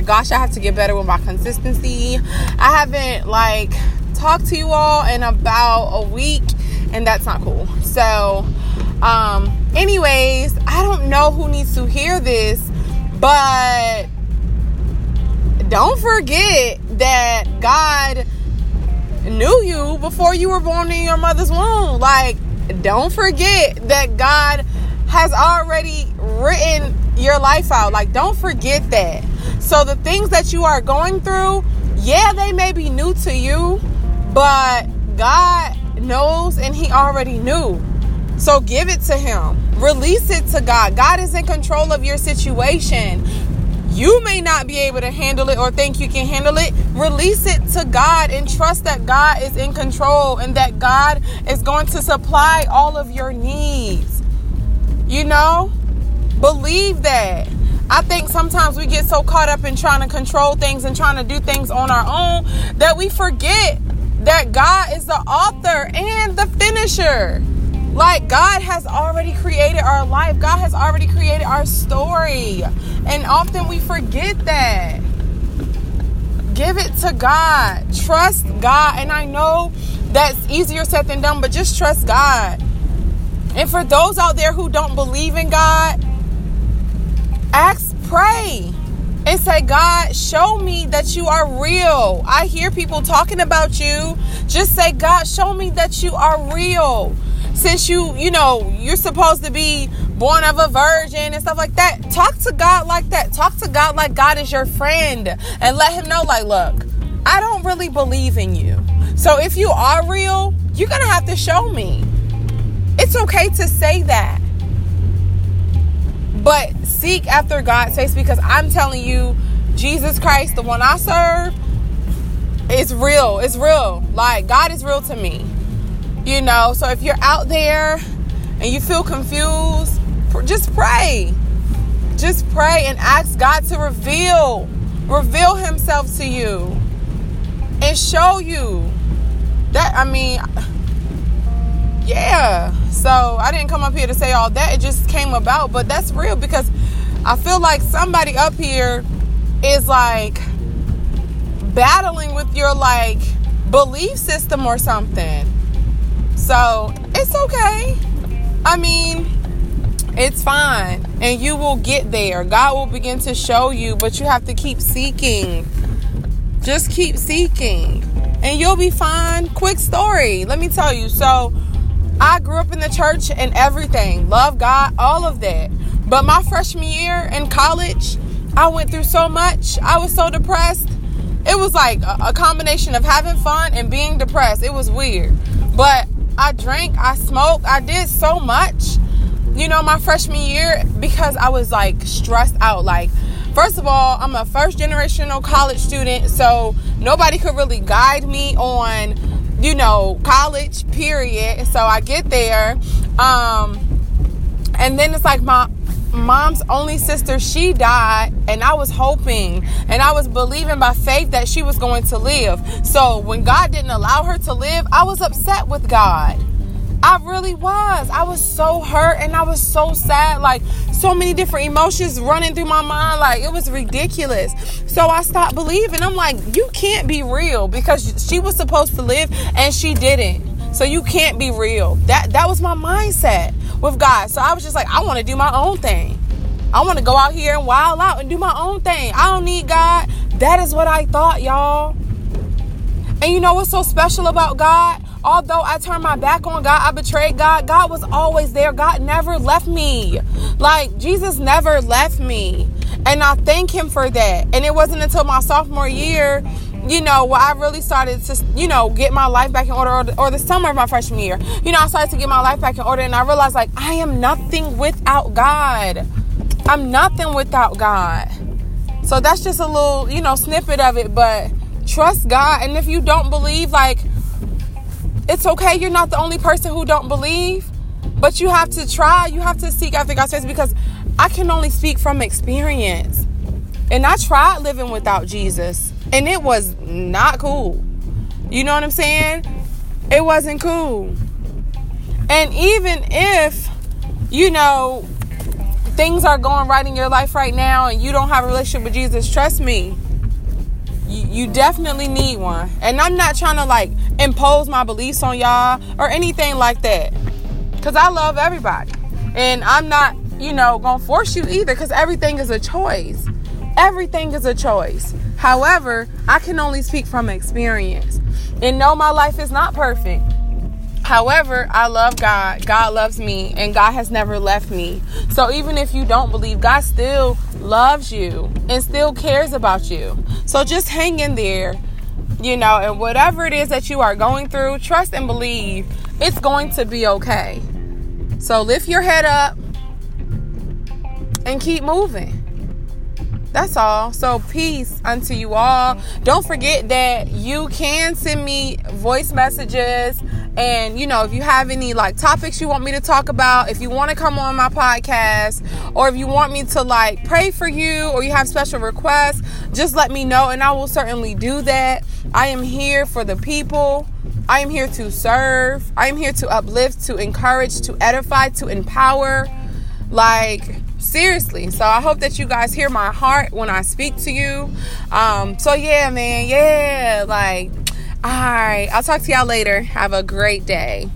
my gosh, I have to get better with my consistency. I haven't like talked to you all in about a week, and that's not cool. So, um, anyways, I don't know who needs to hear this, but don't forget that God knew you before you were born in your mother's womb. Like, don't forget that God has already written your life out. Like, don't forget that. So, the things that you are going through, yeah, they may be new to you, but God knows and He already knew. So, give it to Him, release it to God. God is in control of your situation. You may not be able to handle it or think you can handle it. Release it to God and trust that God is in control and that God is going to supply all of your needs. You know, believe that. I think sometimes we get so caught up in trying to control things and trying to do things on our own that we forget that God is the author and the finisher. Like God has already created our life. God has already created our story. And often we forget that. Give it to God. Trust God. And I know that's easier said than done, but just trust God. And for those out there who don't believe in God, ask, pray, and say, God, show me that you are real. I hear people talking about you. Just say, God, show me that you are real since you, you know, you're supposed to be born of a virgin and stuff like that, talk to God like that. Talk to God like God is your friend and let Him know, like, look, I don't really believe in you. So if you are real, you're going to have to show me. It's okay to say that. But seek after God's face because I'm telling you, Jesus Christ, the one I serve, is real. It's real. Like, God is real to me. You know, so if you're out there and you feel confused, just pray. Just pray and ask God to reveal, reveal Himself to you and show you. That, I mean, yeah. So I didn't come up here to say all that. It just came about, but that's real because I feel like somebody up here is like battling with your like belief system or something. So it's okay. I mean, it's fine. And you will get there. God will begin to show you, but you have to keep seeking. Just keep seeking. And you'll be fine. Quick story. Let me tell you. So, I grew up in the church and everything. Love God, all of that. But my freshman year in college, I went through so much. I was so depressed. It was like a, combination of having fun and being depressed. It was weird. But I drank, I smoked, I did so much, you know, my freshman year because I was like stressed out. Like, first of all, I'm a first generational college student, so nobody could really guide me on, you know, college, period. So I get there. Um, and then it's like my mom's only sister, she died, and I was hoping and I was believing by faith that she was going to live. So when God didn't allow her to live, I was upset with God. I really was. I was so hurt and I was so sad. Like, so many different emotions running through my mind. Like, it was ridiculous. So I stopped believing. I'm like, you can't be real because she was supposed to live and she didn't. So you can't be real. That that was my mindset with God. So I was just like, I want to do my own thing. I want to go out here and wild out and do my own thing. I don't need God. That is what I thought, y'all. And you know what's so special about God? Although I turned my back on God, I betrayed God, God was always there. God never left me. Like, Jesus never left me. And I thank Him for that. And it wasn't until my sophomore year you know, where I really started to, you know, get my life back in order, or the, or the, summer of my freshman year, you know, I started to get my life back in order, and I realized, like, I am nothing without God. I'm nothing without God. So that's just a little, you know, snippet of it, but trust God. And if you don't believe, like, it's okay. You're not the only person who don't believe, but you have to try. You have to seek after God's face because I can only speak from experience. And I tried living without Jesus, and it was not cool. You know what I'm saying? It wasn't cool. And even if, you know, things are going right in your life right now and you don't have a relationship with Jesus, trust me, you, you definitely need one. And I'm not trying to like impose my beliefs on y'all or anything like that. Because I love everybody. And I'm not, you know, going to force you either because everything is a choice. Everything is a choice. However, I can only speak from experience. And no, my life is not perfect. However, I love God. God loves me, and God has never left me. So even if you don't believe, God still loves you and still cares about you. So just hang in there, you know, and whatever it is that you are going through, trust and believe it's going to be okay. So lift your head up and keep moving. That's all. So, peace unto you all. Don't forget that you can send me voice messages. And, you know, if you have any like topics you want me to talk about, if you want to come on my podcast, or if you want me to like pray for you, or you have special requests, just let me know and I will certainly do that. I am here for the people. I am here to serve. I am here to uplift, to encourage, to edify, to empower. Like, seriously. So i hope that you guys hear my heart when i speak to you. Um so yeah man. Yeah. Like all right. I'll talk to y'all later. Have a great day